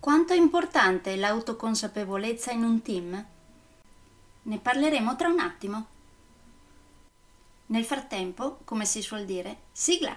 Quanto è importante l'autoconsapevolezza in un team? Ne parleremo tra un attimo. Nel frattempo, come si suol dire, sigla!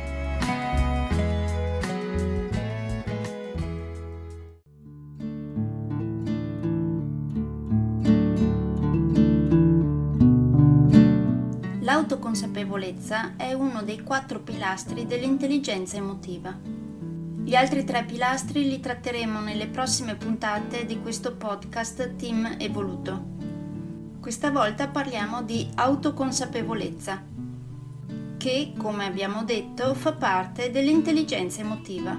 L'autoconsapevolezza è uno dei quattro pilastri dell'intelligenza emotiva. Gli altri tre pilastri li tratteremo nelle prossime puntate di questo podcast Team Evoluto. Questa volta parliamo di autoconsapevolezza, che, come abbiamo detto, fa parte dell'intelligenza emotiva.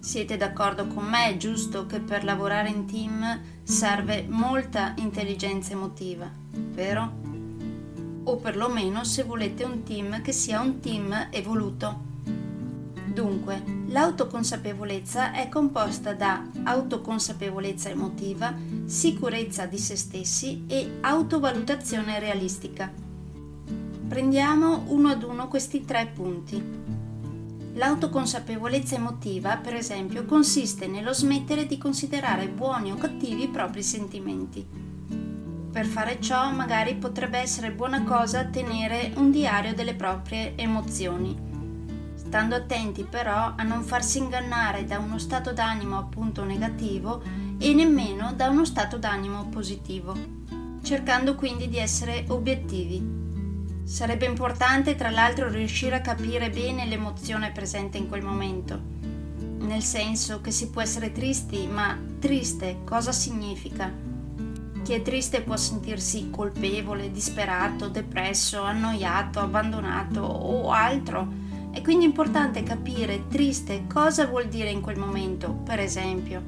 Siete d'accordo con me, giusto, che per lavorare in team serve molta intelligenza emotiva, vero? O perlomeno se volete un team che sia un team evoluto. Dunque, l'autoconsapevolezza è composta da autoconsapevolezza emotiva, sicurezza di se stessi e autovalutazione realistica. Prendiamo uno ad uno questi tre punti. L'autoconsapevolezza emotiva, per esempio, consiste nello smettere di considerare buoni o cattivi i propri sentimenti per fare ciò magari potrebbe essere buona cosa tenere un diario delle proprie emozioni, stando attenti però a non farsi ingannare da uno stato d'animo appunto negativo e nemmeno da uno stato d'animo positivo, cercando quindi di essere obiettivi. Sarebbe importante tra l'altro riuscire a capire bene l'emozione presente in quel momento, nel senso che si può essere tristi, ma triste cosa significa? Chi è triste può sentirsi colpevole, disperato, depresso, annoiato, abbandonato o altro. È quindi importante capire triste cosa vuol dire in quel momento, per esempio.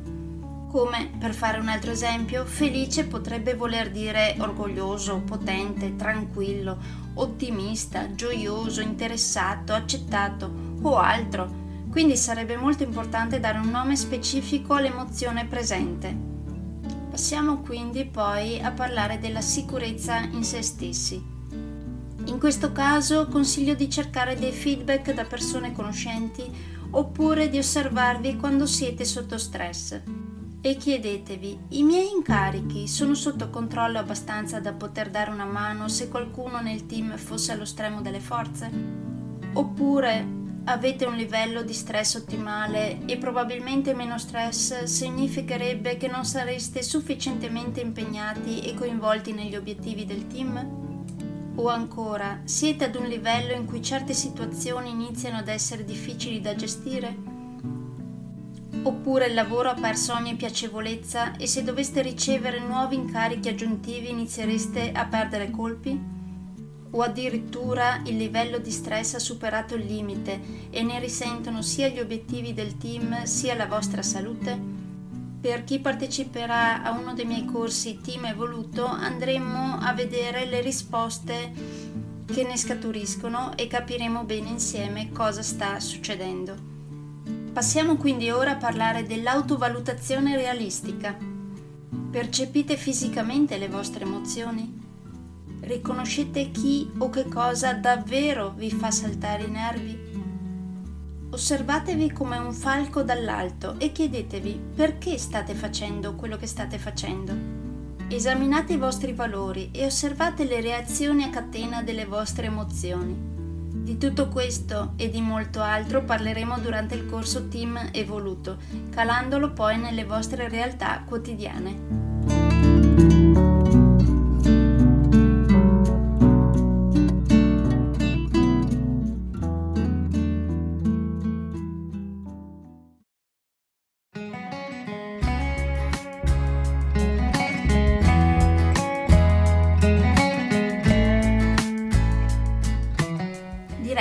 Come, per fare un altro esempio, felice potrebbe voler dire orgoglioso, potente, tranquillo, ottimista, gioioso, interessato, accettato o altro. Quindi sarebbe molto importante dare un nome specifico all'emozione presente. Passiamo quindi poi a parlare della sicurezza in se stessi. In questo caso consiglio di cercare dei feedback da persone conoscenti oppure di osservarvi quando siete sotto stress. E chiedetevi, i miei incarichi sono sotto controllo abbastanza da poter dare una mano se qualcuno nel team fosse allo stremo delle forze? Oppure avete un livello di stress ottimale e probabilmente meno stress significherebbe che non sareste sufficientemente impegnati e coinvolti negli obiettivi del team? O ancora, siete ad un livello in cui certe situazioni iniziano ad essere difficili da gestire? Oppure il lavoro ha perso ogni piacevolezza e se doveste ricevere nuovi incarichi aggiuntivi iniziereste a perdere colpi? O addirittura il livello di stress ha superato il limite e ne risentono sia gli obiettivi del team sia la vostra salute? Per chi parteciperà a uno dei miei corsi Team Evoluto andremo a vedere le risposte che ne scaturiscono e capiremo bene insieme cosa sta succedendo. Passiamo quindi ora a parlare dell'autovalutazione realistica. Percepite fisicamente le vostre emozioni? Riconoscete chi o che cosa davvero vi fa saltare i nervi? Osservatevi come un falco dall'alto e chiedetevi perché state facendo quello che state facendo. Esaminate i vostri valori e osservate le reazioni a catena delle vostre emozioni. Di tutto questo e di molto altro parleremo durante il corso Team Evoluto, calandolo poi nelle vostre realtà quotidiane.